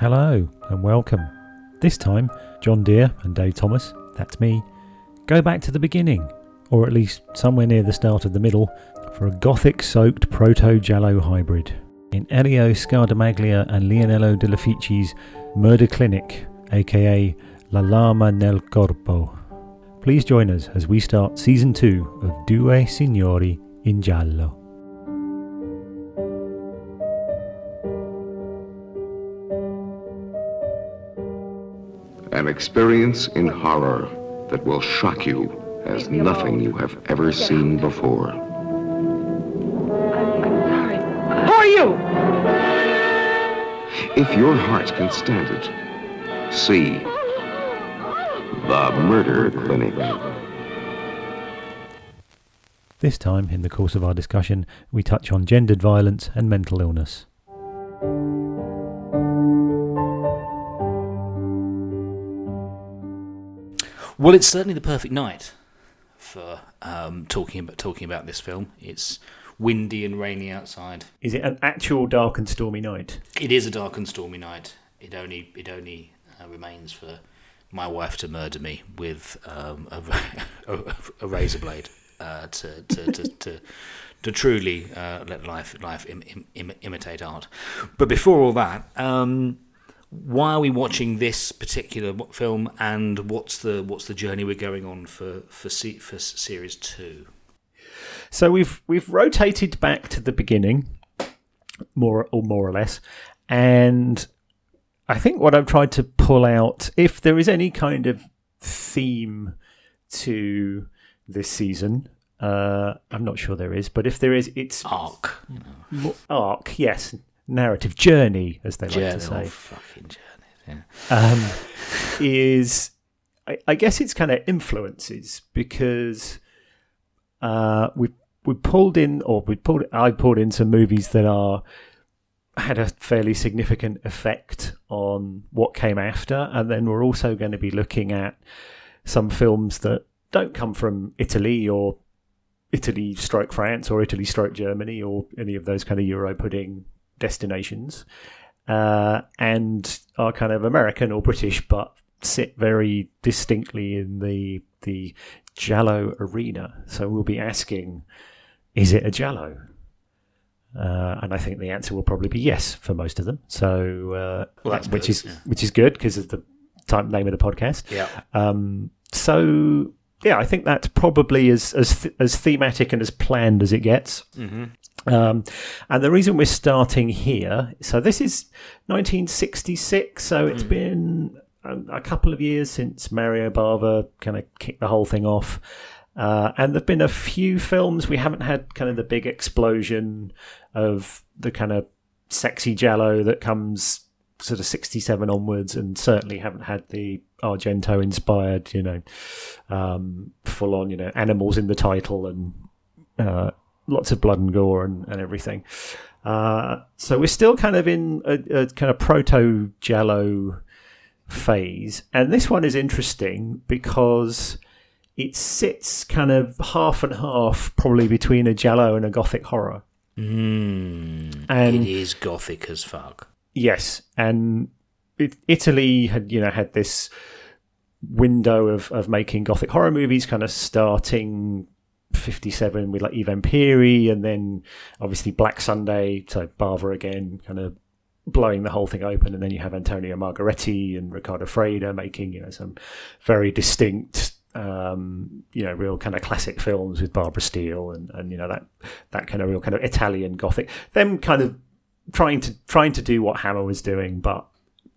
Hello and welcome. This time, John Deere and Dave Thomas, that's me, go back to the beginning, or at least somewhere near the start of the middle, for a gothic soaked proto Giallo hybrid. In Elio Scardamaglia and Lionello De Felice's Murder Clinic, aka La Lama nel Corpo. Please join us as we start season 2 of Due Signori in Giallo. An experience in horror that will shock you as nothing you have ever seen before. Who are you? If your heart can stand it, see The Murder Clinic. This time, in the course of our discussion, we touch on gendered violence and mental illness. Well, it's certainly the perfect night for um, talking about talking about this film. It's windy and rainy outside. Is it an actual dark and stormy night? It is a dark and stormy night. It only it only uh, remains for my wife to murder me with um, a, a, a razor blade uh, to, to, to, to to truly uh, let life life Im, Im, Im, imitate art. But before all that. Um, why are we watching this particular film, and what's the what's the journey we're going on for for for series two? So we've we've rotated back to the beginning, more or more or less, and I think what I've tried to pull out, if there is any kind of theme to this season, uh, I'm not sure there is, but if there is, it's arc. Arc, yes, narrative journey, as they journey, like to say. Oh, fucking journey, yeah. um, is I, I, guess it's kind of influences because uh, we we pulled in or we pulled I pulled in some movies that are had a fairly significant effect on what came after, and then we're also going to be looking at some films that don't come from Italy or Italy stroke France or Italy stroke Germany or any of those kind of Euro pudding destinations uh, and are kind of American or British, but sit very distinctly in the the Giallo arena. So we'll be asking, is it a Giallo? Uh, and I think the answer will probably be yes for most of them. So, uh, well, which good, is yeah. which is good because of the type name of the podcast. Yeah. Um, so yeah, I think that's probably as as th- as thematic and as planned as it gets. Mm-hmm. Um, and the reason we're starting here, so this is 1966, so it's mm. been a, a, couple of years since Mario Bava kind of kicked the whole thing off. Uh, and there've been a few films we haven't had kind of the big explosion of the kind of sexy giallo that comes sort of 67 onwards, and certainly haven't had the Argento inspired, you know, um, full on, you know, animals in the title and uh, lots of blood and gore and, and everything. Uh, so we're still kind of in a, a kind of proto Giallo phase, and this one is interesting because it sits kind of half and half, probably between a Giallo and a Gothic horror. Mm, and it is Gothic as fuck. Yes, and it, Italy had you know had this window of of making Gothic horror movies, kind of starting 57 with like I Vampiri and then obviously Black Sunday, so Bava again, kind of blowing the whole thing open. And then you have Antonio Margheriti and Riccardo Freda making, you know, some very distinct, um, you know, real kind of classic films with Barbara Steele and, and, you know, that, that kind of real kind of Italian Gothic. Them kind of trying to, trying to do what Hammer was doing, but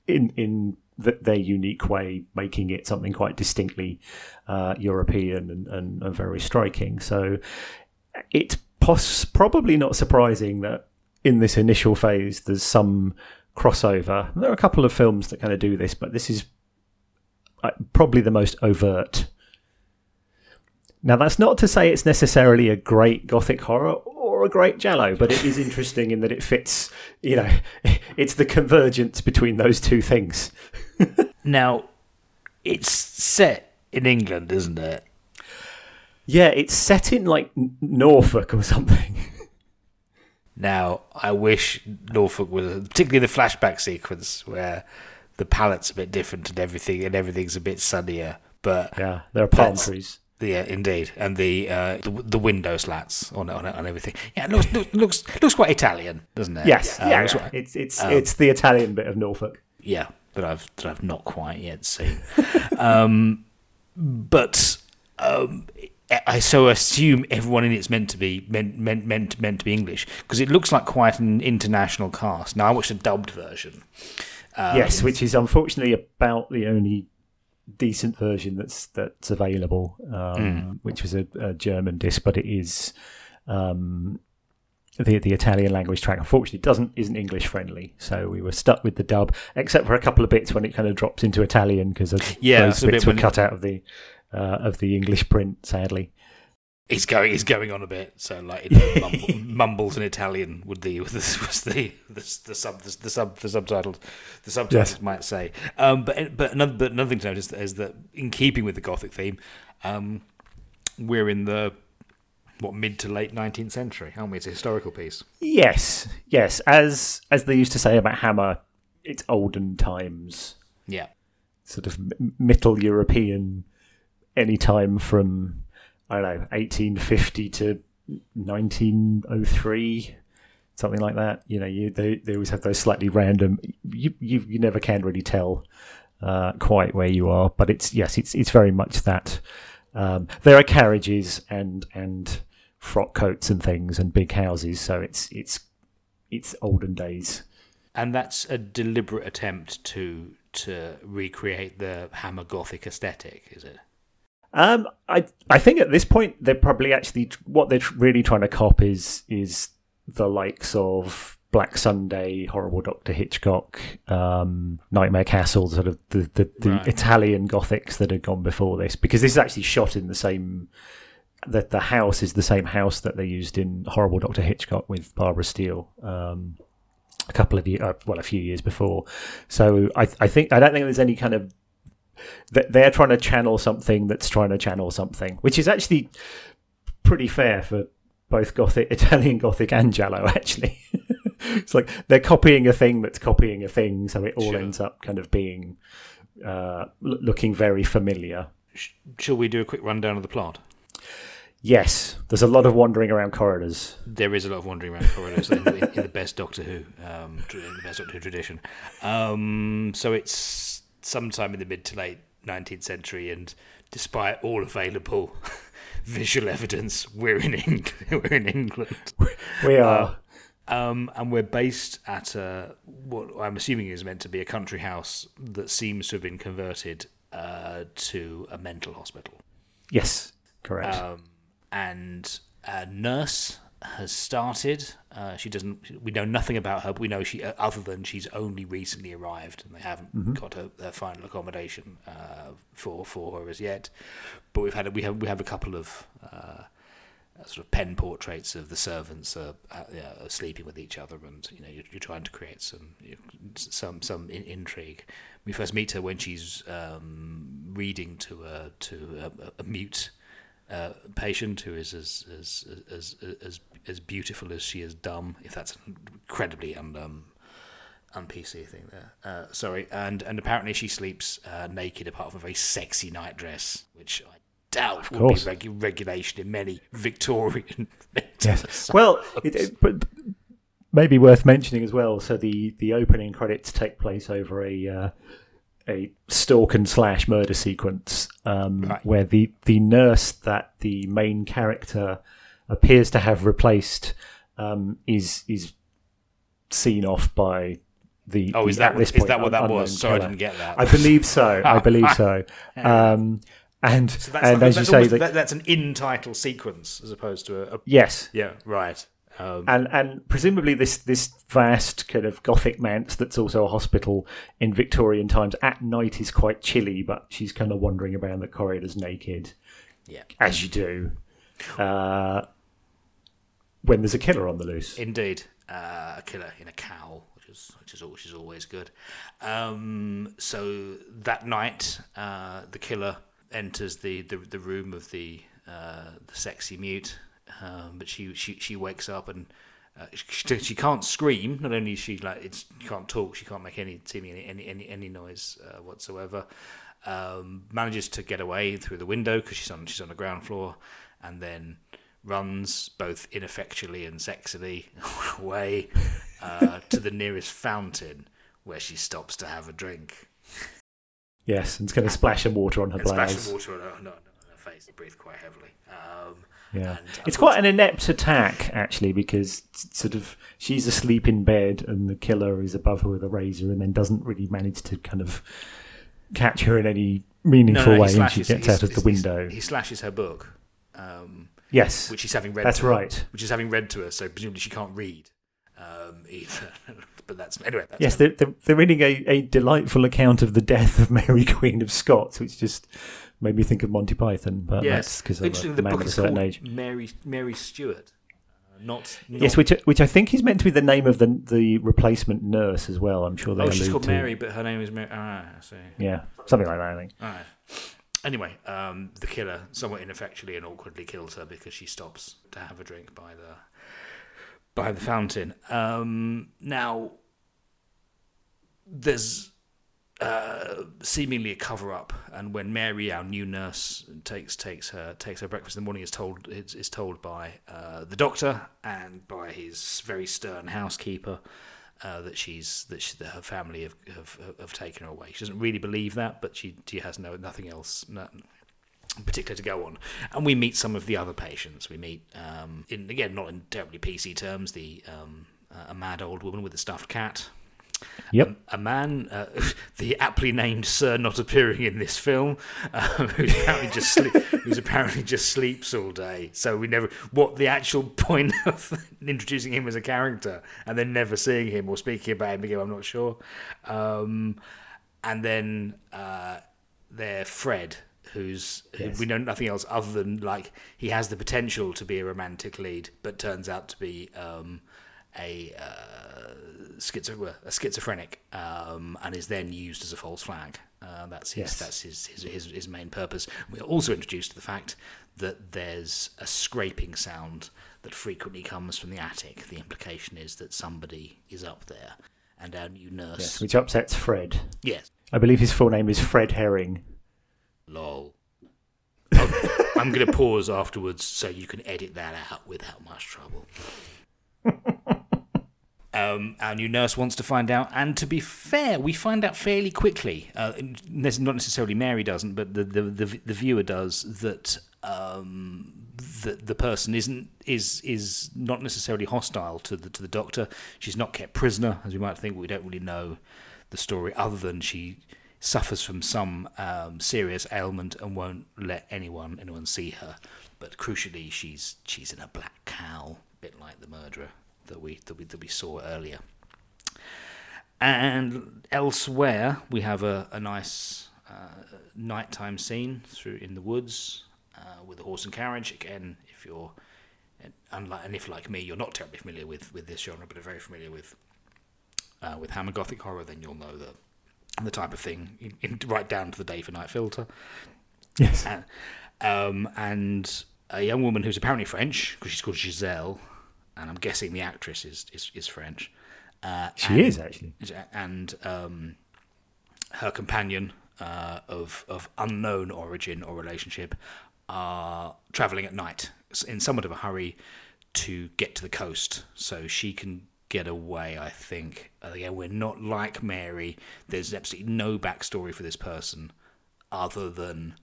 in, in their unique way, making it something quite distinctly uh, European and, and, and, very striking. So it's pos- probably not surprising that in this initial phase there's some crossover. There are a couple of films that kind of do this, but this is uh, probably the most overt. Now, that's not to say it's necessarily a great gothic horror a great Giallo, but it is interesting in that it fits. You know, it's the convergence between those two things. now, it's set in England, isn't it? Yeah, it's set in like Norfolk or something. Now, I wish Norfolk was, particularly the flashback sequence where the palette's a bit different and everything, and everything's a bit sunnier. But Yeah, there are palm trees. Yeah, indeed, and the uh, the, the window slats on on everything. Yeah, it looks looks looks, looks quite Italian, doesn't it? Yes, Uh, yeah, quite- it's it's it's the Italian bit of Norfolk. yeah, that I've that I've not quite yet seen. um, but um, I so assume everyone in it's meant to be meant meant meant meant to be English because it looks like quite an international cast. Now I watched a dubbed version. Um, yes, which is unfortunately about the only decent version that's that's available, um, which was a, a German disc, but it is um, the the Italian language track. Unfortunately, doesn't isn't English friendly, so we were stuck with the dub, except for a couple of bits when it kind of drops into Italian because Yeah, those it's bit bits were cut out of the uh, of the English print, sadly. He's going. He's going on a bit. So like you know, mumble, mumbles in Italian would the was the was the the, the sub the, the sub the subtitles the subtitles Yes. might say. Um, but but another but another thing to notice is that in keeping with the Gothic theme, um, we're in the what mid to late nineteenth century, aren't we? It's a historical piece. Yes, yes. As as they used to say about Hammer, it's olden times. Yeah. sort of Middle European, any time from I don't know 1850 to 1903, something like that. You know, you they, they always have those slightly random. You you, you never can really tell uh, quite where you are, but it's yes, it's it's very much that. Um, there are carriages and and frock coats and things and big houses, so it's it's it's olden days. And that's a deliberate attempt to to recreate the Hammer Gothic aesthetic, is it? Um, I I think at this point they're probably actually what they're really trying to cop is is the likes of Black Sunday, Horrible Doctor Hichcock, um, Nightmare Castle, sort of the the, the Right. Italian Gothics that had gone before this, because this is actually shot in the same. That the house is the same house that they used in Horrible Doctor Hichcock with Barbara Steele. Um, a couple of years, uh, well, a few years before. So I, I think I don't think there's any kind of they're trying to channel something that's trying to channel something, which is actually pretty fair for both Gothic, Italian Gothic, and Giallo. Actually, it's like they're copying a thing that's copying a thing, so it all Sure. ends up kind of being uh, looking very familiar. Shall we do a quick rundown of the plot? Yes, there's a lot of wandering around corridors. There is a lot of wandering around corridors in, in, in the best Doctor Who, um, in the best Doctor Who tradition. Um, so it's sometime in the mid to late 19th century, and despite all available visual evidence, we're in England. we're in England, We are. um, and we're based at a what I'm assuming is meant to be a country house that seems to have been converted uh, to a mental hospital. yes, correct. um, and a nurse has started. Uh, she doesn't. We know nothing about her. But we know she, uh, other than she's only recently arrived, and they haven't got her, her final accommodation uh, for for her as yet. But we've had a, we have we have a couple of. Uh, uh, sort of pen portraits of the servants uh, uh, uh, sleeping with each other, and you know you're, you're trying to create some you know, some some in, intrigue. We first meet her when she's um, reading to a to a, a mute uh, patient who is as as, as as as beautiful as she is dumb. If that's an incredibly un um, un PC thing there. Uh, sorry, and and apparently she sleeps uh, naked apart from a very sexy nightdress, which I doubt would be regu- regulation in many Victorian. Yes. Well, it, it, but maybe worth mentioning as well. So the the opening credits take place over a uh, a stalk and slash murder sequence um, Right. where the the nurse that the main character appears to have replaced um, is is seen off by the Oh, the, is that at what- this is that what that was? Sorry, I didn't get that. I believe so. I believe so. Um, and So that's, and like- as you say, almost- that, that, that's an in-title sequence as opposed to a, a yes, yeah, right. Um, and and presumably this this vast kind of gothic manse that's also a hospital in Victorian times at night is quite chilly, but she's kind of wandering around the corridors naked, yeah, as you do, uh, when there's a killer on the loose. indeed, uh, a killer in a cowl, which is which is which is always good. Um, so that night, uh, the killer enters the, the, the room of the uh, the sexy mute, um, but she, she she wakes up and Uh, she, she can't scream. Not only is she like it's she can't talk, she can't make any seemingly any any any noise uh, whatsoever. Um, manages to get away through the window because she's on she's on the ground floor, and then runs both ineffectually and sexily away uh, to the nearest fountain where she stops to have a drink. Yes, and it's going to splash some water on her And splash blouse. some water on her, on her face. Breathe quite heavily. Um, Yeah, and it's quite an inept attack actually because sort of she's asleep in bed and the killer is above her with a razor and then doesn't really manage to kind of catch her in any meaningful no, no, way he and she slashes, gets out of the window. He slashes her book, um, yes, which she's having read. that's to her, right. Which is having read to her, so presumably she can't read um, either. but that's anyway. That's Yes, they're, they're, they're reading a, a delightful account of the death of Mary Queen of Scots, which just made me think of Monty Python, but that's because Interesting. a The book of a certain age. Mary Mary Stewart, uh, not, not Yes, which which I think is meant to be the name of the the replacement nurse as well. I'm sure they oh, she's called to. Mary, but her name is Mary. Ah, I see. Yeah, something like that. I think. All right. Anyway, um, the killer somewhat ineffectually and awkwardly kills her because she stops to have a drink by the by the fountain. Um, now, there's uh, seemingly a cover up, and when Mary, our new nurse, takes takes her takes her breakfast in the morning, is told is, is told by uh, the doctor and by his very stern housekeeper. Uh, that she's that, she, that her family have, have have taken her away. She doesn't really believe that, but she she has no nothing else no, particular to go on. And we meet some of the other patients. We meet um, in again not in terribly PC terms the um, uh, a mad old woman with a stuffed cat. Yep. A man, uh, the aptly named Sir, not appearing in this film, um, who's apparently just sleep, who's apparently just sleeps all day. So we never what the actual point of introducing him as a character and then never seeing him or speaking about him again. I'm not sure. Um, and then uh, there, Fred, who's who Yes. we know nothing else other than like he has the potential to be a romantic lead, but turns out to be um, a uh, schizo- a schizophrenic, um, and is then used as a false flag. Uh, that's his Yes. that's his, his his his main purpose. We're also introduced to the fact that there's a scraping sound that frequently comes from the attic. The implication is that somebody is up there, and our new Yes, nurse. which upsets Fred. yes. I believe his full name is Fred Herring. Lol. I'm going to pause afterwards so you can edit that out without much trouble. Um, our new nurse wants to find out, and to be fair, we find out fairly quickly. Uh, not necessarily Mary doesn't, but the the, the, the viewer does that. Um, the the person isn't is is not necessarily hostile to the to the doctor. She's not kept prisoner, as we might think. We don't really know the story other than she suffers from some um, serious ailment and won't let anyone anyone see her. But crucially, she's she's in a black cowl, a bit like the murderer that we that we that we saw earlier. And elsewhere, we have a, a nice uh, nighttime scene through in the woods uh, with a horse and carriage. Again, if you're and, unlike, and if like me, you're not terribly familiar with, with this genre, but are very familiar with uh, with Hammer Gothic horror, then you'll know that the type of thing, in, in, right down to the day for night filter. Yes. Uh, um, and a young woman who's apparently French, because she's called Giselle, and I'm guessing the actress is is, is French. Uh, She and- is, actually. and um, her companion uh, of of unknown origin or relationship are traveling at night in somewhat of a hurry to get to the coast so she can get away. I think again we're not like Mary. There's absolutely no backstory for this person other than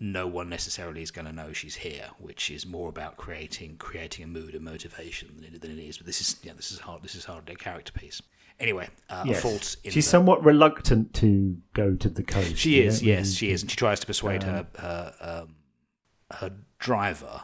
no one necessarily is going to know she's here, which is more about creating creating a mood and motivation than it, than it is. But this is yeah, this is hard. This is hardly a character piece. Anyway, uh, a Yes. fault. In She's the- somewhat reluctant to go to the coast. She is, yes, she is, and she tries to persuade Um, her her um, her driver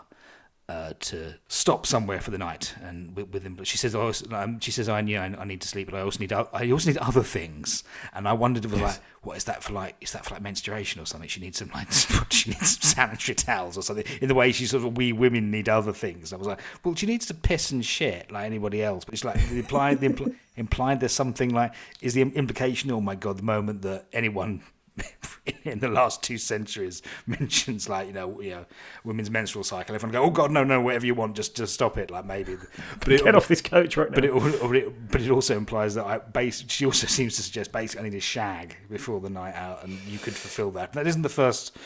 uh, to stop somewhere for the night. And with, with him, she says, "Oh, um, she says, I, yeah, I, I need to sleep, but I also need, I also need other things." And I wondered, if it was like, what is that for? Like, is that for like menstruation or something? She needs some like, she needs some sanitary towels or something. In the way she sort of, we women need other things. I was like, well, she needs to piss and shit like anybody else. But it's like the implied, the impl- implied there's something like, is the implication? Oh my god, the moment that anyone in the last two centuries mentions like you know you know women's menstrual cycle. Everyone go, oh god, no, no, whatever you want, just just stop it. Like maybe, but it, get off this coach right now. But it, it, but it also implies that I base. She also seems to suggest basically I need to shag before the night out, and you could fulfil that. That isn't the first.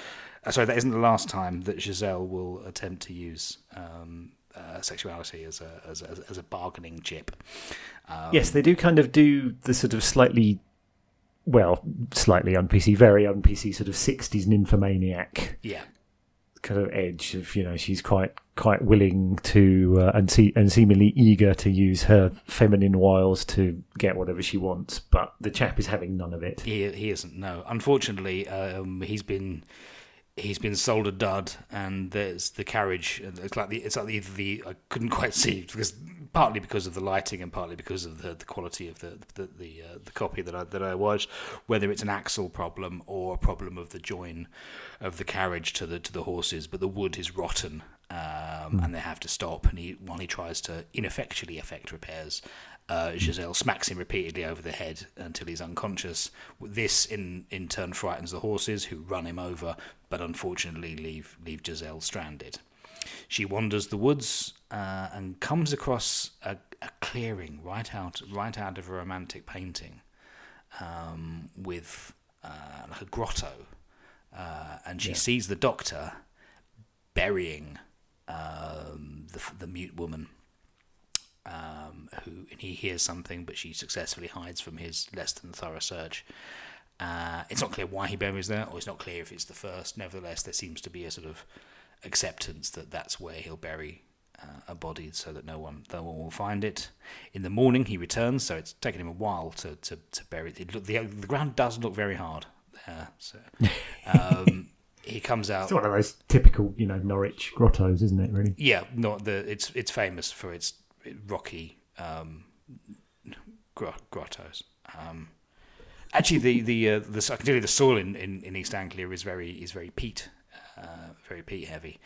Uh, sorry, that isn't the last time that Giselle will attempt to use. Um, uh, sexuality as a, as a as a bargaining chip. Um, yes, they do kind of do the sort of slightly well, slightly un PC, very un PC sort of sixties nymphomaniac. Yeah. Kind of edge of you know she's quite quite willing to uh, and see and seemingly eager to use her feminine wiles to get whatever she wants, but the chap is having none of it. He he isn't. No, unfortunately, um, he's been he's been sold a dud, and there's the carriage. It's like the it's like the, the I couldn't quite see because partly because of the lighting and partly because of the, the quality of the the the, uh, the copy that I that I watched. Whether it's an axle problem or a problem of the join of the carriage to the to the horses, but the wood is rotten. Um, mm. And they have to stop, and he while he tries to ineffectually effect repairs, uh, Giselle smacks him repeatedly over the head until he's unconscious. This, in, in turn, frightens the horses, who run him over, but unfortunately leave, leave Giselle stranded. She wanders the woods uh, and comes across a, a, clearing right out, right out of a romantic painting um, with uh, like a grotto. Uh, and she yeah. sees the doctor burying um, the, the mute woman um, who he hears something, but she successfully hides from his less than thorough search. Uh, it's not clear why he buries there, or it's not clear if it's the first. Nevertheless, there seems to be a sort of acceptance that that's where he'll bury uh, a body, so that no one, no one will find it. In the morning, he returns, so it's taken him a while to to, to bury it. it look, the the ground does look very hard there. So. Um, he comes out. It's one of those typical, you know, Norwich grottos, isn't it? Really? Yeah, not the. It's it's famous for its rocky um, grottos. Um, actually, the the uh, the I can tell you the soil in, in, in East Anglia is very is very peat, uh, very peat heavy,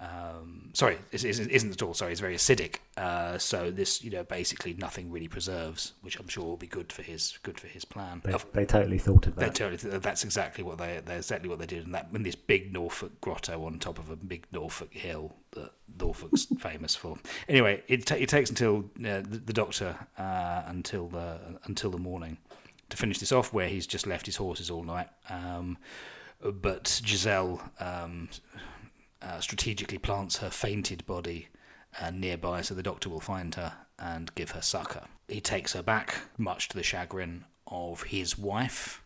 um, sorry, it isn't at all. Sorry, it's very acidic. Uh, so this, you know, basically nothing really preserves, which I'm sure will be good for his good for his plan. They, they totally thought of that. Totally. That's exactly what they. That's exactly what they did. And that in this big Norfolk grotto on top of a big Norfolk hill that Norfolk's famous for. Anyway, it, ta- it takes until uh, the, the, doctor uh, until the until the morning to finish this off, where he's just left his horses all night. Um, but Giselle. Um, uh, strategically plants her fainted body uh, nearby so the doctor will find her and give her succor. He takes her back, much to the chagrin of his wife,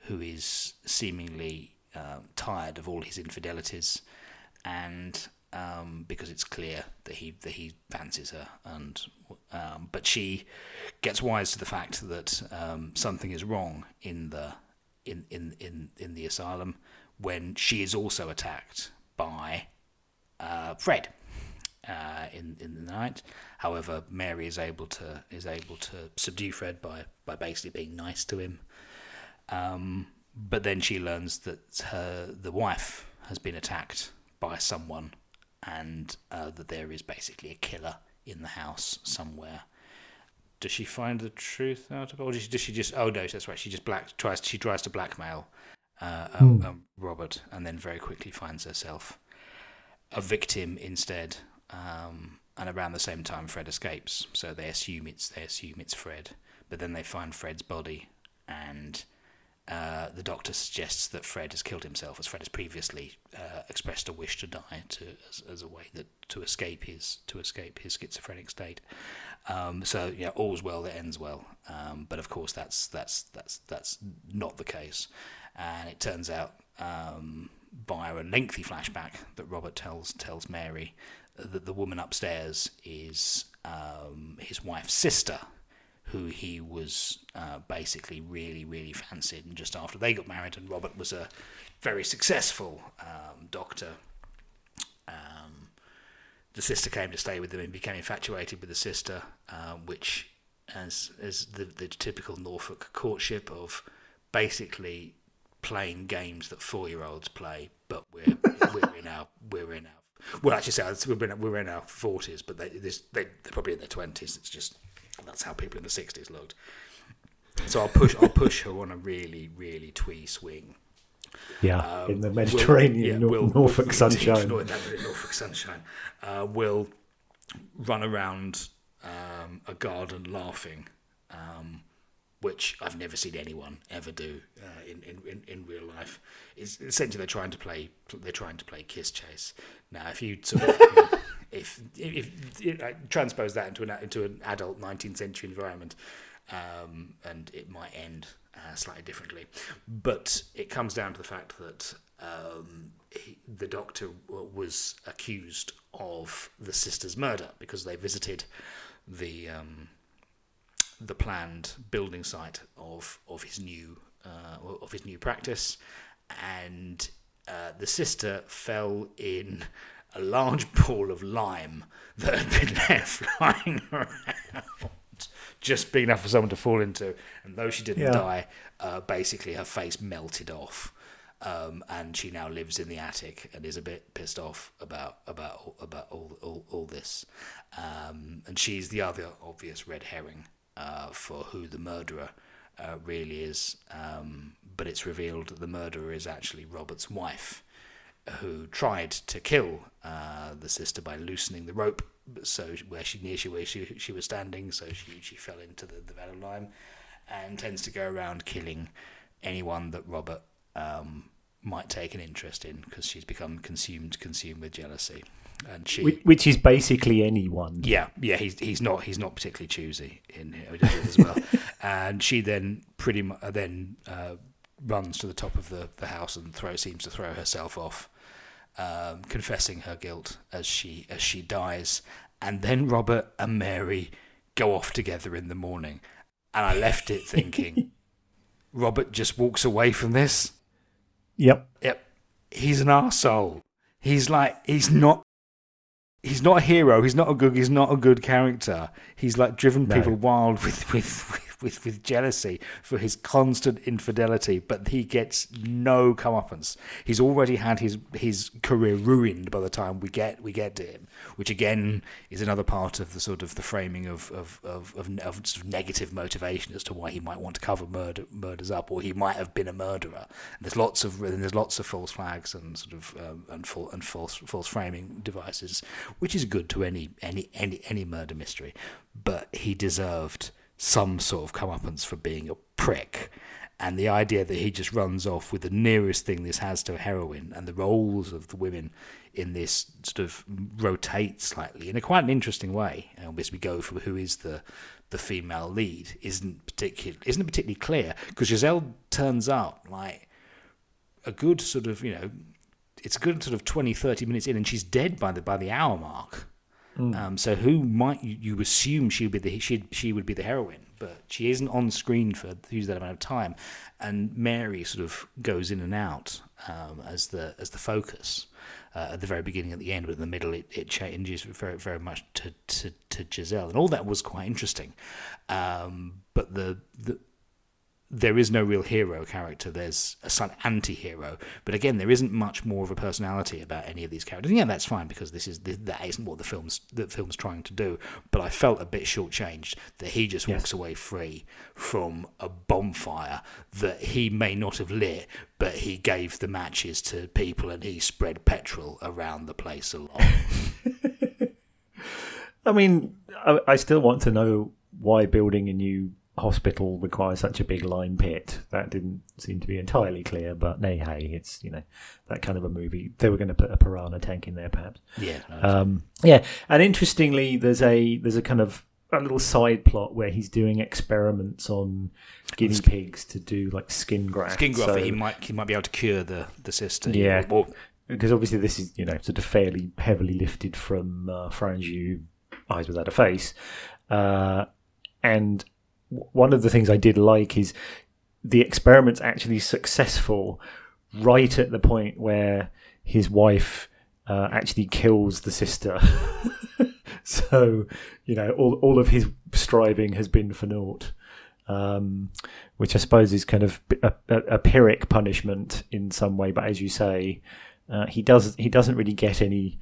who is seemingly uh, tired of all his infidelities, and um, because it's clear that he that he fancies her, and um, but she gets wise to the fact that um, something is wrong in the in, in, in, in the asylum when she is also attacked by uh, Fred uh, in in the night. However, Mary is able to is able to subdue Fred by by basically being nice to him. Um, but then she learns that her the wife has been attacked by someone, and uh, that there is basically a killer in the house somewhere. Does she find the truth out of it, or does she, does she just? Oh no, that's right. She just black tries. She tries to blackmail uh, um, hmm. um, Robert, and then very quickly finds herself a victim instead. Um, and around the same time, Fred escapes. So they assume it's they assume it's Fred, but then they find Fred's body, and uh, the doctor suggests that Fred has killed himself, as Fred has previously uh, expressed a wish to die to, as, as, a way that to escape his to escape his schizophrenic state. Um, so yeah, all's well that ends well. Um, but of course, that's that's that's that's not the case and it turns out um, via a lengthy flashback that Robert tells tells Mary that the woman upstairs is um, his wife's sister, who he was uh, basically really really fancied, and just after they got married, and Robert was a very successful um, doctor. Um, the sister came to stay with them and became infatuated with the sister, uh, which, as as the, the typical Norfolk courtship of basically playing games that four year olds play, but we're we're in our we're in our well actually we're in we're in our forties, but they they they're probably in their twenties. It's just that's how people in the sixties looked. So I'll push I'll push her on a really really twee swing. Yeah, in the Will- Mediterranean, yeah, Nor- will- Norfolk will- sunshine. Nor- that bit Norfolk sunshine. Uh, will run around um, a garden laughing, um, which I've never seen anyone ever do uh, in, in, in, real life. Is essentially they're trying to play they're trying to play kiss chase. Now, if you sort of you know, if, if, if uh, transpose that into an into an adult 19th century environment, um, and it might end uh, slightly differently. But it comes down to the fact that um, he, the doctor w- was accused of the sister's murder because they visited the um, the planned building site of of his new uh, of his new practice, and uh, the sister fell in a large pool of lime that had been left lying around, just big enough for someone to fall into. And though she didn't Yeah. die, uh, basically her face melted off. Um, and she now lives in the attic and is a bit pissed off about about all- about all all, all this. Um, and she's the other obvious red herring uh, for who the murderer uh, really is. Um, but it's revealed that the murderer is actually Robert's wife, who tried to kill uh, the sister by loosening the rope, so where she near she where she she was standing, so she she fell into the the of lime, and tends to go around killing anyone that Robert um, might take an interest in because she's become consumed consumed with jealousy, and she Which, which is basically anyone. yeah, yeah, he's he's not he's not particularly choosy in here as well. and she then pretty much then uh, runs to the top of the, the house and throw seems to throw herself off, um, confessing her guilt as she as she dies. And then Robert and Mary go off together in the morning, and I left it thinking, Robert just walks away from this. Yep. Yep. He's an arsehole. He's like he's not he's not a hero, he's not a good he's not a good character. He's like driven No. people wild with with, with with jealousy for his constant infidelity, but he gets no comeuppance. He's already had his his career ruined by the time we get we get to him, which again is another part of the sort of the framing of of of, of, of sort of negative motivation as to why he might want to cover murder murders up, or he might have been a murderer. And there's lots of there's lots of false flags and sort of um, and, full, and false false framing devices, which is good to any any any any murder mystery. But he deserved some sort of comeuppance for being a prick. And the idea that he just runs off with the nearest thing this has to a heroine, and the roles of the women in this sort of rotate slightly in a quite an interesting way. And as we go from who is the the female lead isn't particular isn't particularly clear because Giselle turns up like a good sort of you know it's a good sort of 20 30 minutes in and she's dead by the by the hour mark um, so who might you, you assume she would be the she she would be the heroine but she isn't on screen for huge that amount of time. And Mary sort of goes in and out um, as the as the focus uh, at the very beginning at the end but in the middle it, it changes very very much to, to, to Giselle. And all that was quite interesting. Um, but the, the there is no real hero character. There's a slight anti-hero, but again, there isn't much more of a personality about any of these characters. And yeah, that's fine because this is that isn't what the film's the film's trying to do. But I felt a bit shortchanged that he just walks away free from a bonfire that he may not have lit, but he gave the matches to people and he spread petrol around the place a lot. I mean, I, I still want to know why building a new hospital requires such a big lime pit. That didn't seem to be entirely clear, but nay, hey, it's you know that kind of a movie. They were going to put a piranha tank in there, perhaps. yeah, Um, yeah, and interestingly, there's a there's a kind of a little side plot where he's doing experiments on guinea pigs to do like skin graft. Skin Gruffer, So- he might he might be able to cure the the sister. Yeah. Or, because obviously this is you know sort of fairly heavily lifted from uh, Franju Eyes Without a Face, uh, and one of the things I did like is the experiment's actually successful right at the point where his wife uh, actually kills the sister. so you know all all of his striving has been for naught. Um, which I suppose is kind of a, a, a pyrrhic punishment in some way, but as you say, uh, he does he doesn't really get any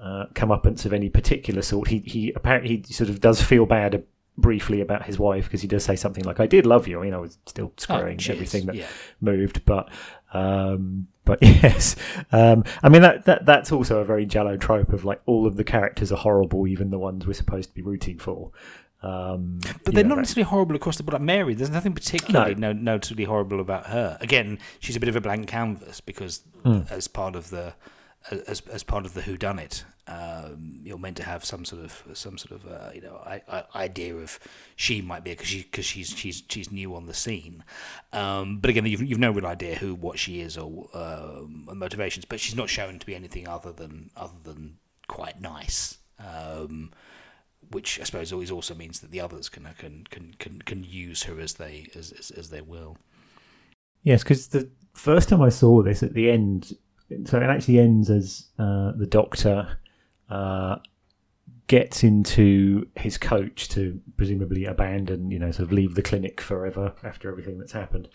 uh, comeuppance of any particular sort. He he apparently he sort of does feel bad briefly about his wife because he does say something like, "I did love you." I mean, I was still squaring Oh, everything that Yeah. moved, but um, but yes, um, I mean that, that that's also a very Giallo trope of like all of the characters are horrible, even the ones we're supposed to be rooting for. Um, But they're know, not necessarily horrible across the board. Like Mary, there's nothing particularly no. notably horrible about her. Again, she's a bit of a blank canvas because Hmm. as part of the as as part of the Who Done It, um, you're meant to have some sort of some sort of uh, you know I, I, idea of she might be because she because she's she's she's new on the scene. Um, but again, you've you've no real idea who what she is or um, motivations. But she's not shown to be anything other than other than quite nice. Um, which I suppose always also means that the others can can can can, can use her as they as, as, as they will. Yes, because the first time I saw this at the end, so it actually ends as uh, the doctor uh, gets into his coach to presumably abandon, you know, sort of leave the clinic forever after everything that's happened,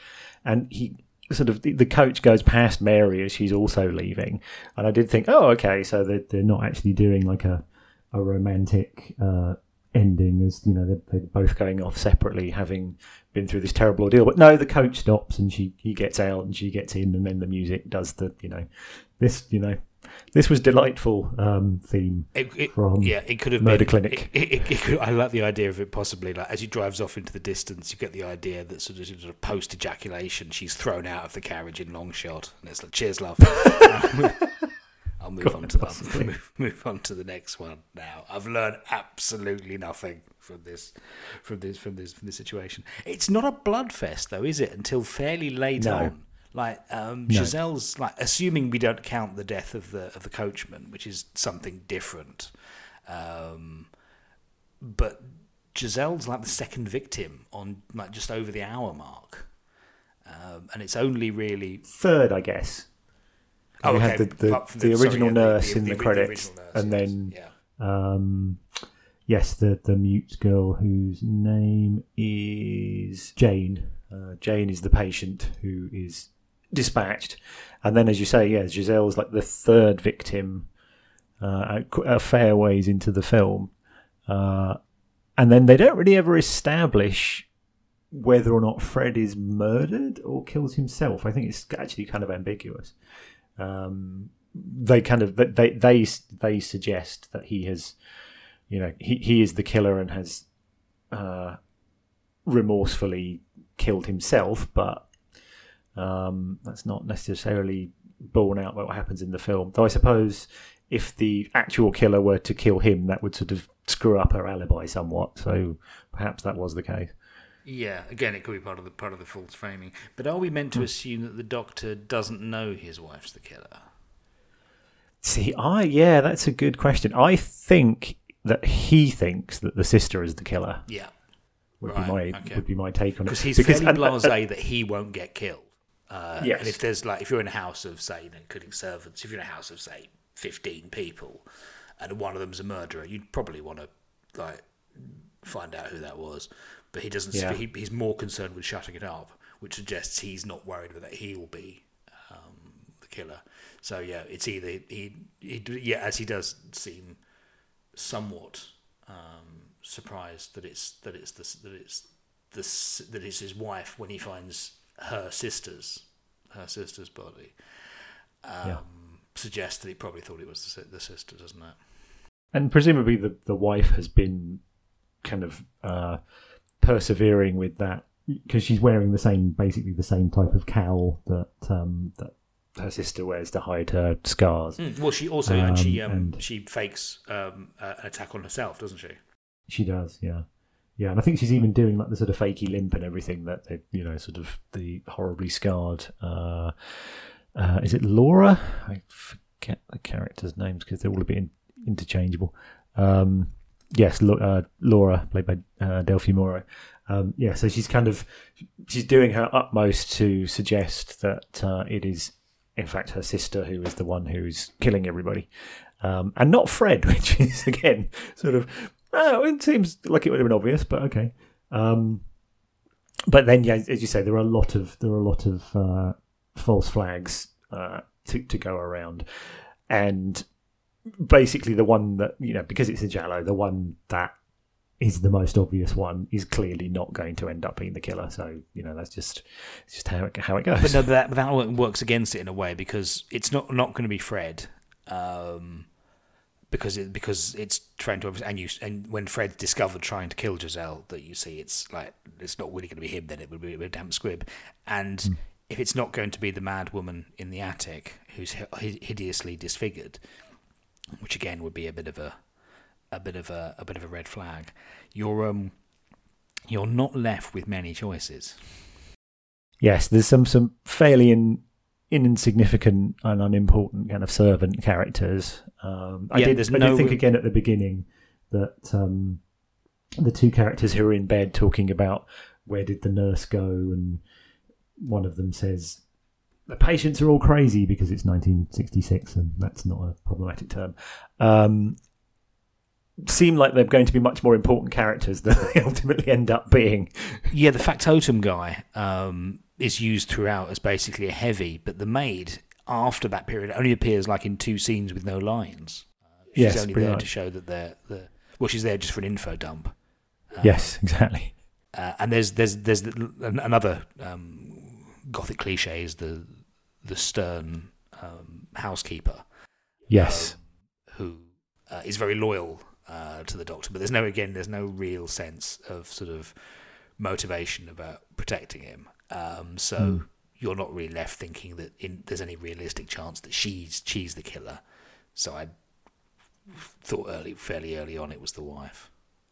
and he sort of the, the coach goes past Mary as she's also leaving, and I did think, oh, okay, so they're, they're not actually doing like a a romantic uh, ending, as you know, they're, they're both going off separately, having been through this terrible ordeal. But no, the coach stops and she he gets out and she gets in, and then the music does the you know this you know this was delightful um, theme It, it, from yeah, it could have Murder been, Clinic. It, could, I like the idea of it possibly like as he drives off into the distance, you get the idea that sort of, sort of post ejaculation, she's thrown out of the carriage in long shot, and it's like, "Cheers, love." I'll move on to the, move, move on to the next one now. I've learned absolutely nothing from this from this from this from this situation. It's not a blood fest though, is it? Until fairly late No. on. Like um, No. Giselle's like assuming we don't count the death of the of the coachman, which is something different. Um, but Giselle's like the second victim on like just over the hour mark, um, and it's only really third, I guess. Oh, we okay. had the, the, the sorry, original yeah, nurse in the, credits, and yes, then yeah. um, yes, the the mute girl whose name is Jane. Uh, Jane is the patient who is dispatched, and then, as you say, yeah, Giselle's like the third victim, uh, a, fair ways into the film, uh, and then they don't really ever establish whether or not Fred is murdered or kills himself. I think it's actually kind of ambiguous. Um, they kind of they they they suggest that he has, you know, he he is the killer and has uh, remorsefully killed himself, but um, that's not necessarily borne out by what happens in the film. Though I suppose if the actual killer were to kill him, that would sort of screw up her alibi somewhat. So perhaps that was the case. Yeah, again, it could be part of the part of the false framing. But are we meant to assume that the doctor doesn't know his wife's the killer? See, I yeah, that's a good question. I think that he thinks that the sister is the killer. Yeah, Would Right, be my okay. would be my take on it because he's because, fairly blasé that he won't get killed. Uh, Yes. And if there's like, if you're in a house of say, including servants, if you're in a house of say, fifteen people, and one of them's a murderer, you'd probably want to like find out who that was. But he doesn't. Yeah. He, he's more concerned with shutting it up, which suggests he's not worried that he will be um, the killer. So yeah, it's either he, he yeah, as he does seem somewhat um, surprised that it's that it's the that it's the that it's his wife when he finds her sister's her sister's body. Um, Yeah. Suggests that he probably thought it was the, the sister, doesn't it? and presumably the the wife has been kind of uh, persevering with that because she's wearing the same basically the same type of cowl that um, that her sister wears to hide her scars. Mm, Well, she also and she Um, um, and- she fakes um, uh, an attack on herself, doesn't she? She does, yeah. Yeah, and I think she's even doing like the sort of fakey limp and everything that they, you know, sort of the horribly scarred. Uh, uh, is it Laura? I forget the characters' names because they're all a bit in, interchangeable. Um, yes, uh, Laura, played by uh, Delfi Mauro. Um, yeah, so she's kind of she's doing her utmost to suggest that uh, it is, in fact, her sister who is the one who's killing everybody, um, and not Fred, which is again sort of Oh, it seems like it would have been obvious, but okay. Um, but then, yeah, as you say, there are a lot of there are a lot of uh, false flags uh, to to go around, and basically the one that you know because it's a Giallo, the one that is the most obvious one is clearly not going to end up being the killer. So you know that's just just how it how it goes. But no, that that works against it in a way because it's not not going to be Fred. Um, because it because it's trying to and you and when Fred's discovered trying to kill Giselle, that you see it's like it's not really going to be him. Then it would be a damp squib, and mm. if it's not going to be the mad woman in the attic who's hideously disfigured, which again would be a bit of a a bit of a a bit of a red flag. You're um you're not left with many choices. Yes, there's some some fairly in, in, insignificant and unimportant kind of servant characters. Um, I yeah, did, I no did think again at the beginning that um, the two characters who are in bed talking about where did the nurse go, and one of them says the patients are all crazy because it's 1966 and that's not a problematic term. Um, seem like they're going to be much more important characters than they ultimately end up being. Yeah, the factotum guy um, is used throughout as basically a heavy, but the maid after that period only appears like in two scenes with no lines. Uh, she's yes, only there to show that they're, they're well, she's there just for an info dump. Um, yes, exactly. Uh, and there's there's there's another um, gothic cliche is the the stern um, housekeeper. Yes, um, who uh, is very loyal uh, to the Doctor, but there's no again there's no real sense of sort of motivation about protecting him. Um, so mm. You're not really left thinking that in, there's any realistic chance that she's she's the killer. So I thought early, fairly early on, it was the wife.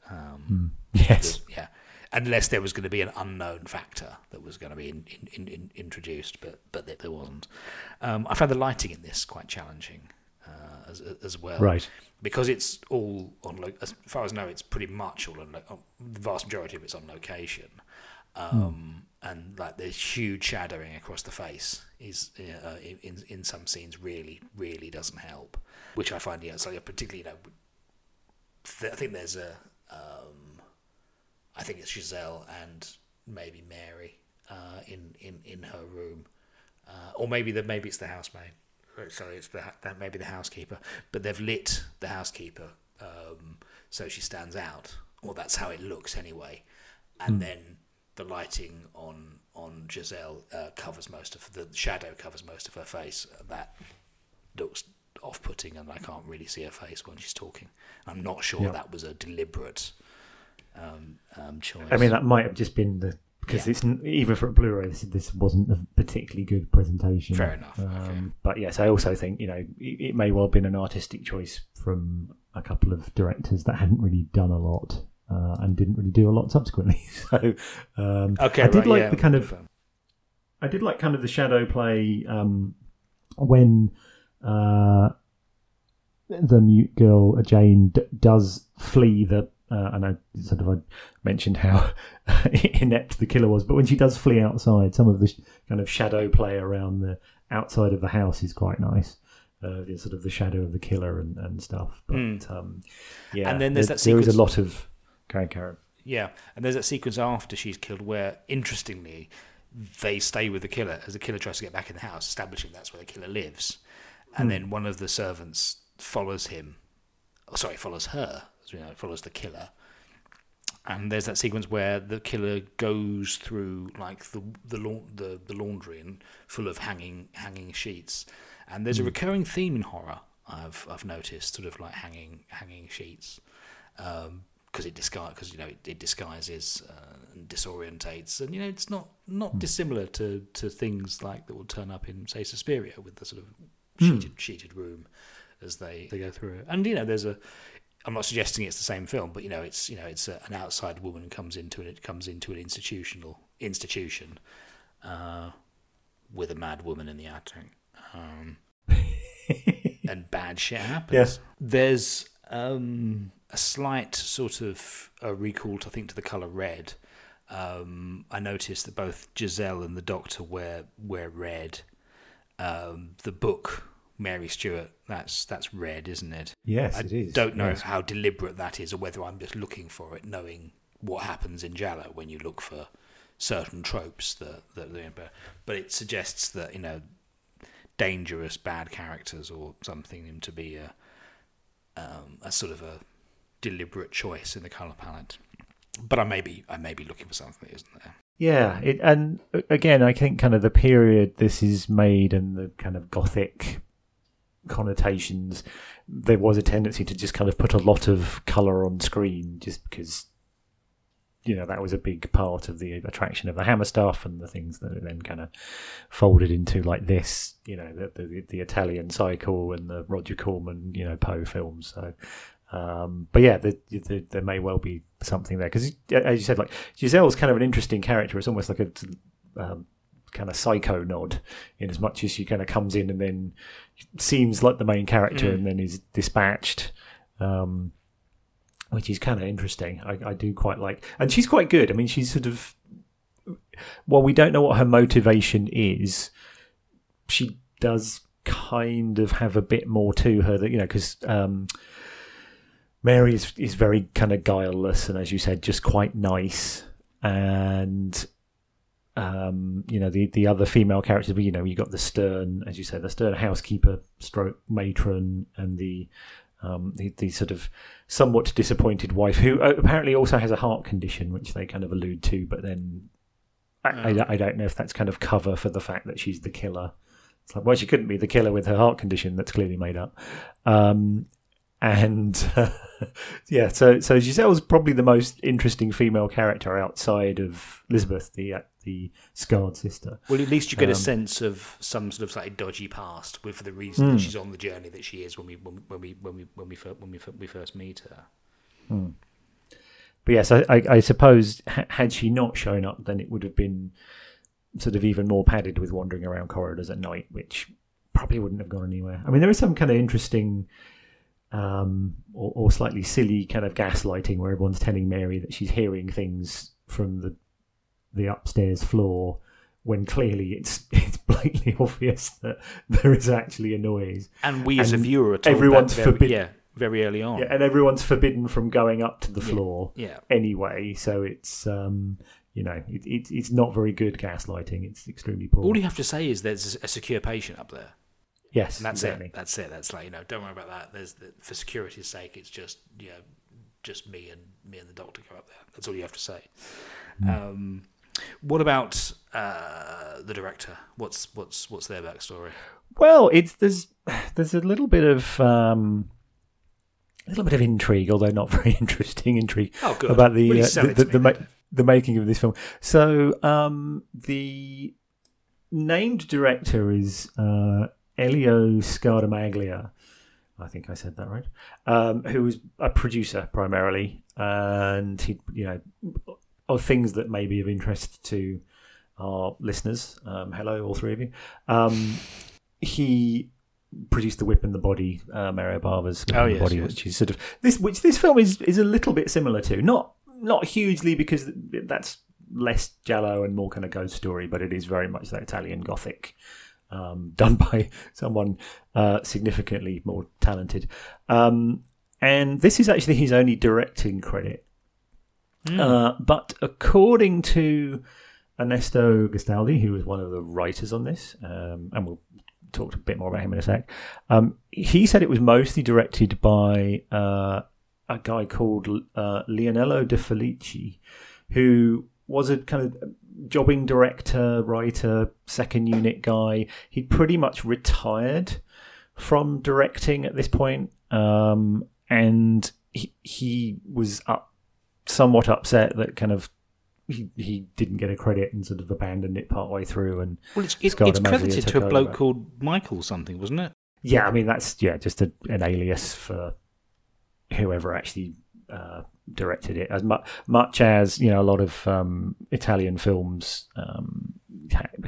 Um, mm. Yes, yeah. Unless there was going to be an unknown factor that was going to be in, in, in, introduced, but but there wasn't. Um, I found the lighting in this quite challenging uh, as as well, right? Because it's all on. Lo- as far as I know, it's pretty much all on. Lo- the vast majority of it's on location. Um, mm. and like the huge shadowing across the face is uh, in in some scenes really really doesn't help, which I find yeah, it's like particularly you know, th- I think there's a um, I think it's Giselle and maybe Mary uh, in in in her room, uh, or maybe the maybe it's the housemaid. Sorry, it's the that maybe the housekeeper, but they've lit the housekeeper um, so she stands out, or that's how it looks anyway, and mm. then the lighting on on Giselle uh, covers most of the shadow covers most of her face. That looks off-putting, and I can't really see her face when she's talking. I'm not sure yeah. that was a deliberate um, um, choice. I mean, that might have just been the because yeah. it's even for a Blu-ray, this, this, wasn't a particularly good presentation. Fair enough. Um, okay. But yes, I also think you know it, it, may well have been an artistic choice from a couple of directors that hadn't really done a lot uh, and didn't really do a lot subsequently. so um, okay, I did right, like yeah, the kind of I did like kind of the shadow play um, when uh, the mute girl Jane d- does flee the. Uh, and I sort of I mentioned how inept the killer was, but when she does flee outside, some of the sh- kind of shadow play around the outside of the house is quite nice uh, sort of the shadow of the killer and, and stuff. But mm. um, yeah, and then there's there, that sequence... there is a lot of Yeah, and there's that sequence after she's killed where, interestingly, they stay with the killer as the killer tries to get back in the house, establishing that's where the killer lives, and mm. then one of the servants follows him. Oh, sorry, follows her. You know, follows the killer. And there's that sequence where the killer goes through like the the la- the, the laundry and full of hanging hanging sheets, and there's mm. a hmm. recurring theme in horror I've I've noticed, sort of like hanging hanging sheets, because it disguise because you know it, it disguises uh, and disorientates, and you know it's not not mm. dissimilar to to things like that will turn up in say Suspiria with the sort of hmm. sheeted mm. sheeted room as they they go through it, and you know there's a I'm not suggesting it's the same film, but you know, it's you know, it's a, an outside woman comes into it. It comes into an institutional institution uh, with a mad woman in the attic, um, and bad shit happens. Yes. There's um, a slight sort of a recall, I think, to the color red. Um, I noticed that both Giselle and the Doctor wear wear red. Um, the book Mary Stuart, that's that's red, isn't it? Yes, I it is. Don't know yes. how deliberate that is, or whether I'm just looking for it, knowing what happens in Giallo when you look for certain tropes that that but, but it suggests that you know dangerous bad characters or something to be a um, a sort of a deliberate choice in the color palette. But I may be I may be looking for something that isn't there. Yeah, it, and again, I think kind of the period this is made and the kind of gothic connotations, there was a tendency to just kind of put a lot of color on screen, just because you know that was a big part of the attraction of the Hammer stuff and the things that then kind of folded into like this, you know, the the, the Italian Cycle and the Roger Corman, you know, Poe films. So. Um, but yeah, the, the, there may well be something there because, as you said, like Giselle's kind of an interesting character. It's almost like a um, kind of psycho nod, in as much as she kind of comes in and then seems like the main character Mm. and then is dispatched. Um, which is kind of interesting. I, I do quite like, and she's quite good. I mean, she's sort of, while we don't know what her motivation is, she does kind of have a bit more to her that you know because um, Mary is is very kind of guileless and as you said, just quite nice and. Um, you know the the other female characters, but you know you got the stern, as you said, the stern housekeeper, stroke matron, and the um, the, the sort of somewhat disappointed wife who uh, apparently also has a heart condition, which they kind of allude to, but then I, I, I don't know if that's kind of cover for the fact that she's the killer. It's like, well, she couldn't be the killer with her heart condition that's clearly made up. Um, and yeah, so so Giselle's probably the most interesting female character outside of Elizabeth, the uh, the scarred sister. Well, at least you get a Um, sense of some sort of slightly dodgy past with for the reason Hmm. that she's on the journey that she is when we when, when we when we when we fir- when we, fir- we first meet her. But yes, I, I, I suppose had she not shown up, then it would have been sort of even more padded with wandering around corridors at night, which probably wouldn't have gone anywhere. I mean, there is some kind of interesting um, or, or slightly silly kind of gaslighting where everyone's telling Mary that she's hearing things from the the upstairs floor when clearly it's it's blatantly obvious that there is actually a noise. And we as a viewer are told everyone's very, forbid- yeah, very early on. Yeah, and everyone's forbidden from going up to the floor yeah. anyway. So it's um, you know it, it, it's not very good gaslighting. It's extremely poor. All you have to say is there's a secure patient up there. Yes, And that's exactly. it. That's it. That's like you know, don't worry about that. There's the, for security's sake, it's just you know, just me and me and the doctor go up there. That's all you have to say. Hmm. Um, what about uh, the director? What's what's what's their backstory? Well, it's there's there's a little bit of um, a little bit of intrigue, although not very interesting intrigue Oh, good. about the you uh, the, the, the, ma- the making of this film. So um, the named director is uh, Elio Scardamaglia. I think I said that right. Um, who was a producer primarily, and he, you know, of things that may be of interest to our listeners. Um, hello, all three of you. Um, he produced the Whip and the Body, uh, Mario Bava's Whip Oh, and the Body, yes. which is sort of this, which this film is is a little bit similar to. Not not hugely because that's less giallo and more kind of ghost story, but it is very much that Italian Gothic. Um, done by someone uh, significantly more talented, um, and this is actually his only directing credit. Uh, but according to Ernesto Gastaldi, who was one of the writers on this, um, and we'll talk a bit more about him in a sec, um, he said it was mostly directed by uh, a guy called uh, Lionello De Felice, who was a kind of jobbing director, writer, second unit guy. He'd pretty much retired from directing at this point, um, and he, he was up somewhat upset that kind of he, he didn't get a credit and sort of abandoned it partway through and Well, it's, it, it's credited to a bloke over. called Michael something, wasn't it? yeah i mean that's yeah just a, an alias for whoever actually uh, directed it as mu- much as you know a lot of um, italian films um,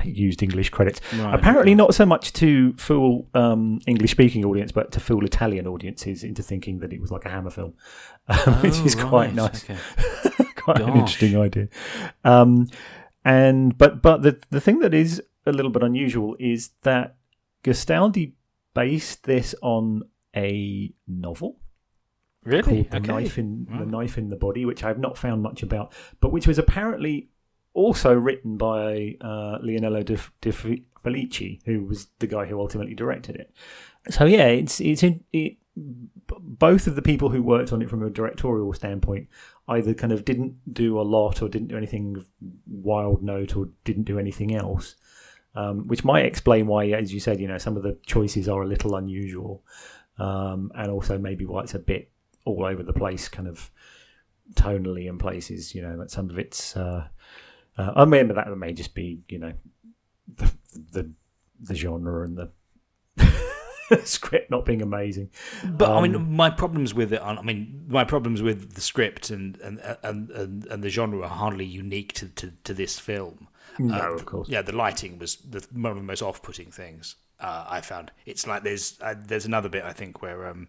used english credits Right, apparently okay. not so much to fool um, english speaking audience but to fool italian audiences into thinking that it was like a hammer film um, which Oh, is quite nice okay. quite an interesting idea. Um, and but but the the thing that is a little bit unusual is that Gastaldi based this on a novel Really? called The Okay. Knife in Wow. The Knife in the Body, which I've not found much about, but which was apparently also written by uh, Lionello de, de Felice, who was the guy who ultimately directed it. So yeah, it's it's in, it, both of the people who worked on it from a directorial standpoint either kind of didn't do a lot or didn't do anything wild note or didn't do anything else, um, which might explain why, as you said, you know, some of the choices are a little unusual, um, and also maybe why it's a bit all over the place, kind of tonally in places. You know, that some of it's. Uh, uh, I mean, that may just be, you know, the the, the genre and the script not being amazing. But I mean, Um, my problems with it. I mean, my problems with the script and and and and, and the genre are hardly unique to, to, to this film. No, Uh, of course. Yeah, the lighting was the, one of the most off-putting things uh, I found. It's like there's uh, there's another bit I think where um,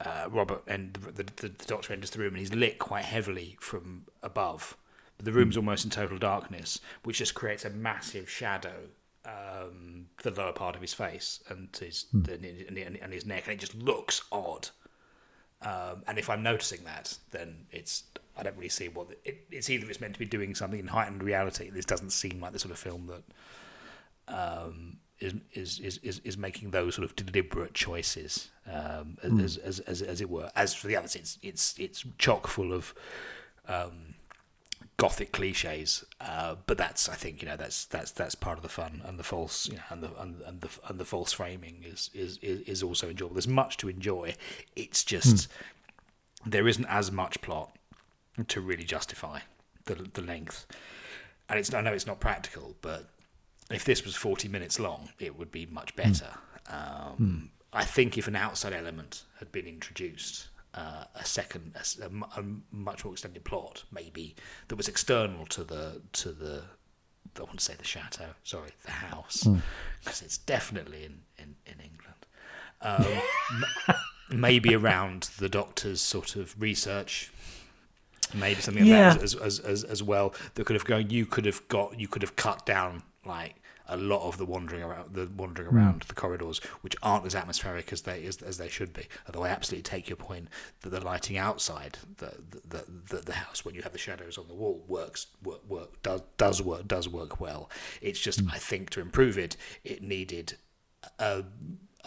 uh, Robert and the, the, the doctor enters the room and he's lit quite heavily from above. But the room's almost in total darkness, which just creates a massive shadow um, the lower part of his face and his and, and, and his neck, and it just looks odd. Um, and if I'm noticing that, then it's I don't really see what it, it's either it's meant to be doing something in heightened reality. This doesn't seem like the sort of film that um, is, is is is making those sort of deliberate choices, um, as, as, as as it were. As for the others, it's it's it's chock full of um, gothic cliches. Uh, but that's I think you know that's that's that's part of the fun and the false you know and the and, and the and the false framing is is is, is also enjoyable. There's much to enjoy. It's just there isn't as much plot to really justify the the length. And it's I know it's not practical, but if this was 40 minutes long, it would be much better. Um, I think if an outside element had been introduced, uh, a second, a a, mu- a much more extended plot, maybe that was external to the to the, I want to say the chateau, sorry, the house, because it's definitely in in in England. Um, maybe around the doctor's sort of research maybe something Yeah. like that as, as, as, as well that could have gone you could have got you could have cut down like a lot of the wandering around the wandering around hmm. the corridors which aren't as atmospheric as they as, as they should be. Although I absolutely take your point that the lighting outside the the, the, the house when you have the shadows on the wall works work, work does does work does work well. It's just hmm. I think to improve it it needed a,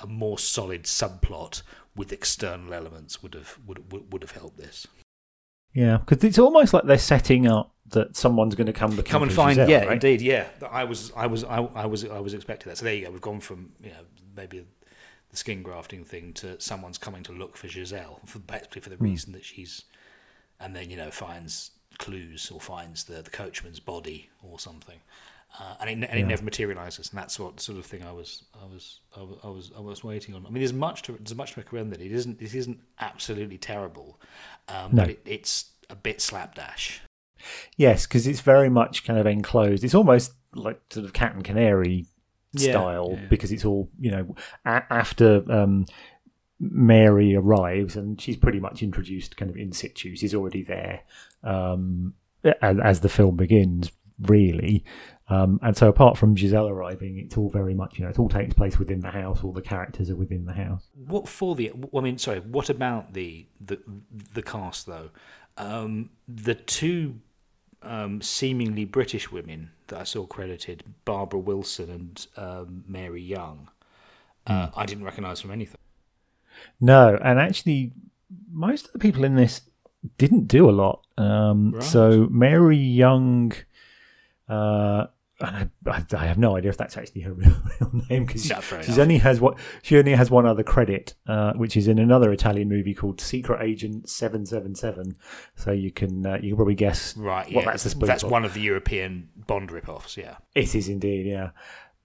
a more solid subplot with external elements would have would, would, would have helped this Yeah, because it's almost like they're setting up that someone's going to come looking come and find Giselle, yeah right? indeed yeah. I was i was I, I was i was expecting that. So there you go we've gone from you know maybe the skin grafting thing to someone's coming to look for giselle for basically for the hmm. reason that she's and then you know finds clues or finds the the coachman's body or something uh, and it, and it never materializes and that's what sort of thing i was i was i was i was, I was waiting on i mean there's much to there's much to recommend that it isn't this isn't absolutely terrible um, No. but it, it's a bit slapdash Yes, because it's very much kind of enclosed. It's almost like sort of cat and canary Yeah, style yeah. because it's all you know a- after um, Mary arrives and she's pretty much introduced kind of in situ. She's already there um, as, as the film begins, really. Um, and so, apart from Giselle arriving, it's all very much you know it all takes place within the house. All the characters are within the house. What for the? I mean, sorry. What about the the the cast though? Um, the two um, seemingly British women that I saw credited, Barbara Wilson and um, Mary Young, uh, I didn't recognise from anything. No, and actually, most of the people in this didn't do a lot. Um, Right. So Mary Young, uh, and I, I, I have no idea if that's actually her real, real name because No, fair she's only has what she only has one other credit, uh, which is in another Italian movie called Secret Agent Seven Seven Seven. So you can uh, you can probably guess Right. what yeah, that's that's of. one of the European Bond rip-offs. Yeah. It is indeed, yeah.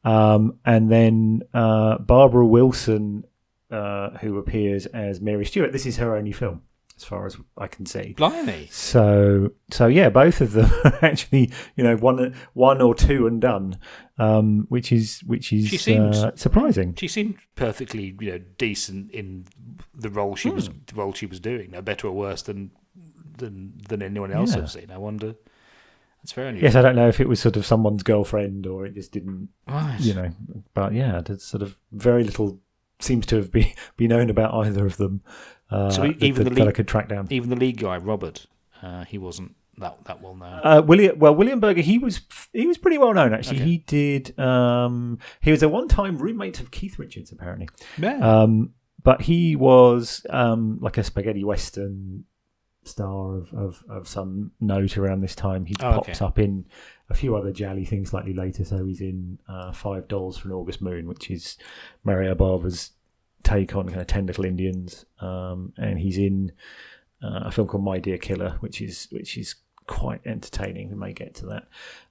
Um, and then uh, Barbara Wilson, uh, who appears as Mary Stewart. This is her only film, as far as I can see. Blimey. So, so yeah, both of them are actually, you know, one, one or two and done, um, which is which is She seems- uh, surprising. She seemed perfectly, you know, decent in the role she was Hmm. the role she was doing. No better or worse than than than anyone else Yeah. I've seen. I wonder. That's very unusual. Yes, I don't know if it was sort of someone's girlfriend or it just didn't, Right. you know, but yeah, there's sort of very little seems to have be, be known about either of them. Uh, So even that, the that I could track down. Even the lead guy, Robert, uh, he wasn't that that well known? Uh, William, well, William Berger, he was he was pretty well known actually. Okay. He did. Um, he was a one-time roommate of Keith Richards, apparently. yeah. Um, but he was um, like a spaghetti western star of, of, of some note around this time. He Oh, popped okay. up in a few other jolly things slightly later. So he's in uh, Five Dolls for an August Moon, which is Mario Bava's take on kind of Ten Little Indians, um, and he's in uh, a film called My Dear Killer, which is which is quite entertaining. We may get to that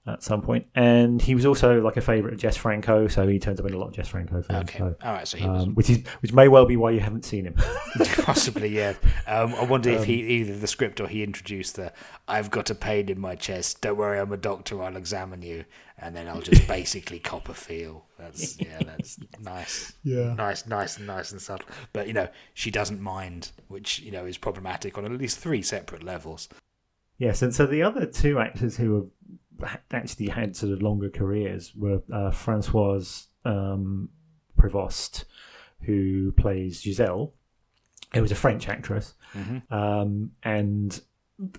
at some point. And he was also like a favourite of Jess Franco, so he turns up in a lot of Jess Franco films. okay. So, All right. So he was um, which is which may well be why you haven't seen him. Possibly, yeah. Um, I wonder if he either the script or he introduced the "I've got a pain in my chest. Don't worry, I'm a doctor. I'll examine you, and then I'll just basically cop a feel." That's yeah, that's nice. Yeah. nice, nice, and nice and subtle. But you know, she doesn't mind, which you know is problematic on at least three separate levels. Yes, and so the other two actors who have actually had sort of longer careers were uh, Francoise um, Prevost, who plays Giselle, It was a French actress, um, and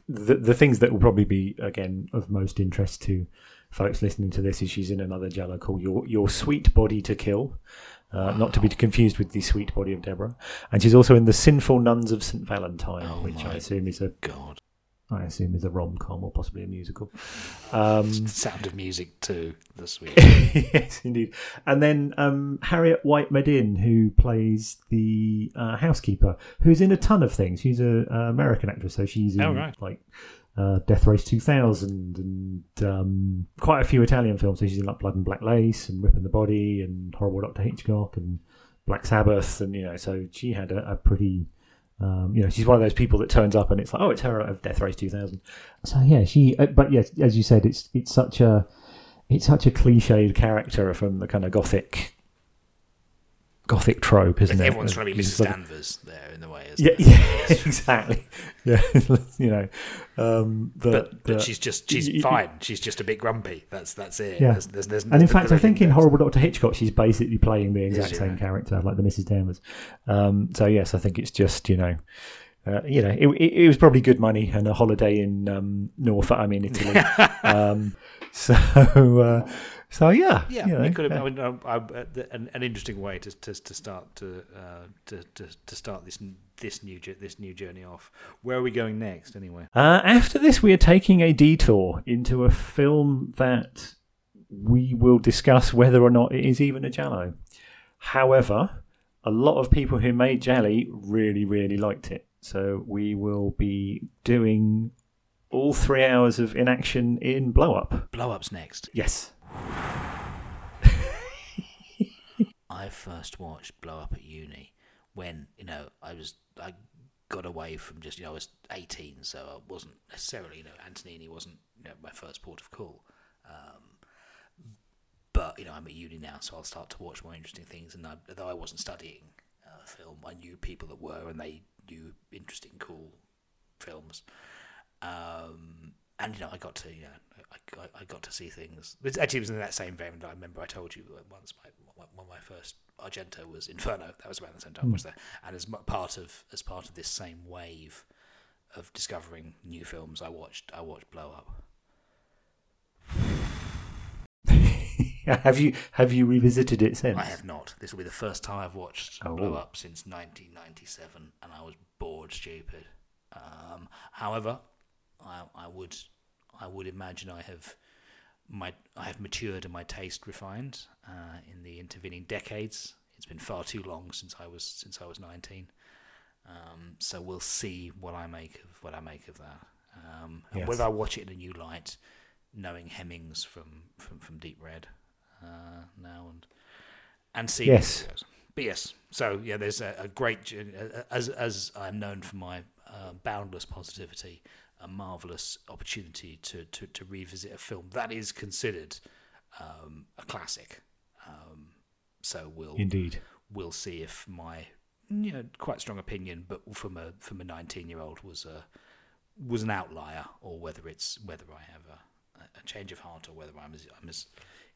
the the things that will probably be again of most interest to folks listening to this is she's in another giallo called Your Your Sweet Body to Kill. Uh, Not to be confused with the sweet body of Deborah, and she's also in the Sinful Nuns of Saint Valentine, Oh which I assume is a God, I assume is a rom com or possibly a musical. Um, Sound of Music too. this week. yes, indeed. And then um, Harriet White Medin, who plays the uh, housekeeper, who's in a ton of things. She's a, a American actress, so she's in Oh, right. like uh, Death Race 2000 and um, quite a few Italian films. So she's in like Blood and Black Lace and Whip and the Body and Horrible Doctor Hichcock and Black Sabbath, and you know, so she had a, a pretty. Um, you know, she's one of those people that turns up and it's like, oh, it's her of Death Race 2000. So yeah, she. Uh, but yes, as you said, it's it's such a it's such a cliched character from the kind of gothic gothic trope, isn't it? Everyone's trying to be Mrs. like- Danvers there in the way. Isn't Yeah, it? yeah, exactly. Yeah, you know, um, the, But, but the- she's just she's y- y- fine. She's just a bit grumpy. That's that's it. Yeah. There's, there's, there's, And in fact, I think in Horrible Doctor Hichcock, she's basically playing the exact same right? character, like the Mrs. Danvers. Um, so yes, I think it's just you know, uh, you know, it, it, it was probably good money and a holiday in um, Norfolk. I mean, Italy. um, so, uh, so yeah, Yeah, you know, it could have. I mean, um, I, uh, an, an interesting way to, to, to start to, uh, to, to to start this this new this new journey off. Where are we going next, anyway? Uh, after this, we are taking a detour into a film that we will discuss whether or not it is even a giallo. However, a lot of people who made gialli really, really liked it. So we will be doing all three hours of inaction in Blow Up. Blow ups next. Yes. I first watched Blow Up at uni when you know I was I got away from just you know I was 18, so I wasn't necessarily you know Antonioni wasn't you know, my first port of call. Um, but you know I'm at uni now, so I'll start to watch more interesting things. And I, though I wasn't studying uh, film, I knew people that were, and they knew interesting, cool films. Um, and you know, I got to you know, I, I, I got to see things. It actually was in that same vein that I remember I told you once my of my first Argento was Inferno. That was around the same time I was there, and as part of as part of this same wave of discovering new films, I watched I watched Blow Up. have you have you revisited it since? I have not. This will be the first time I've watched Oh. Blow Up since 1997, and I was bored stupid. Um, however, I, I would I would imagine I have my I have matured and my taste refined uh, in the intervening decades. It's been far too long since I was since I was 19. Um, so we'll see what I make of what I make of that, um, and Yes. whether I watch it in a new light, knowing Hemmings from from, from Deep Red uh, now and and see Yes. But yes, so yeah, there's a, a great as as I'm known for my uh, boundless positivity, a marvelous opportunity to, to, to revisit a film that is considered um, a classic. Um, so we'll Indeed. we'll see if my you know, quite strong opinion, but from a from a 19 year old was a was an outlier, or whether it's whether I have a, a change of heart, or whether I'm as I'm as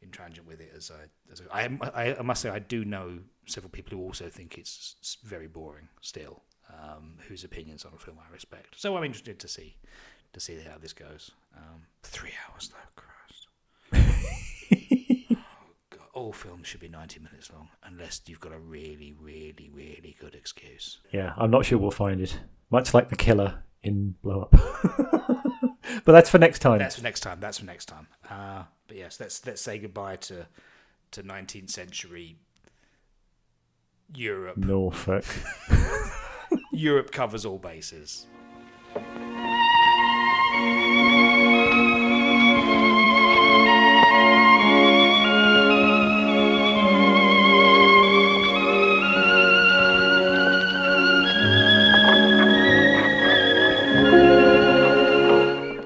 intransigent with it as I as I, I, I must say I do know several people who also think it's very boring still, um, whose opinions on a film I respect. So I'm interested to see to see how this goes. Um, three hours though, Christ. oh, God. All films should be 90 minutes long, unless you've got a really, really, really good excuse. Yeah, I'm not sure we'll find it. Much like the killer in Blow Up. but that's for next time. That's for next time. That's for next time. Uh, but yes, let's let's say goodbye to to 19th century Europe. Norfolk. Europe covers all bases.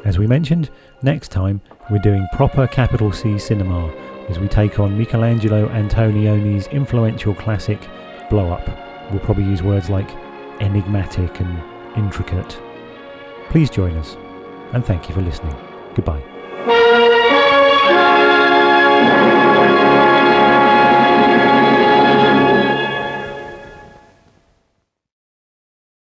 As we mentioned, next time we're doing proper capital C cinema as we take on Michelangelo Antonioni's influential classic Blow Up. We'll probably use words like enigmatic and intricate. Please join us, and thank you for listening. Goodbye.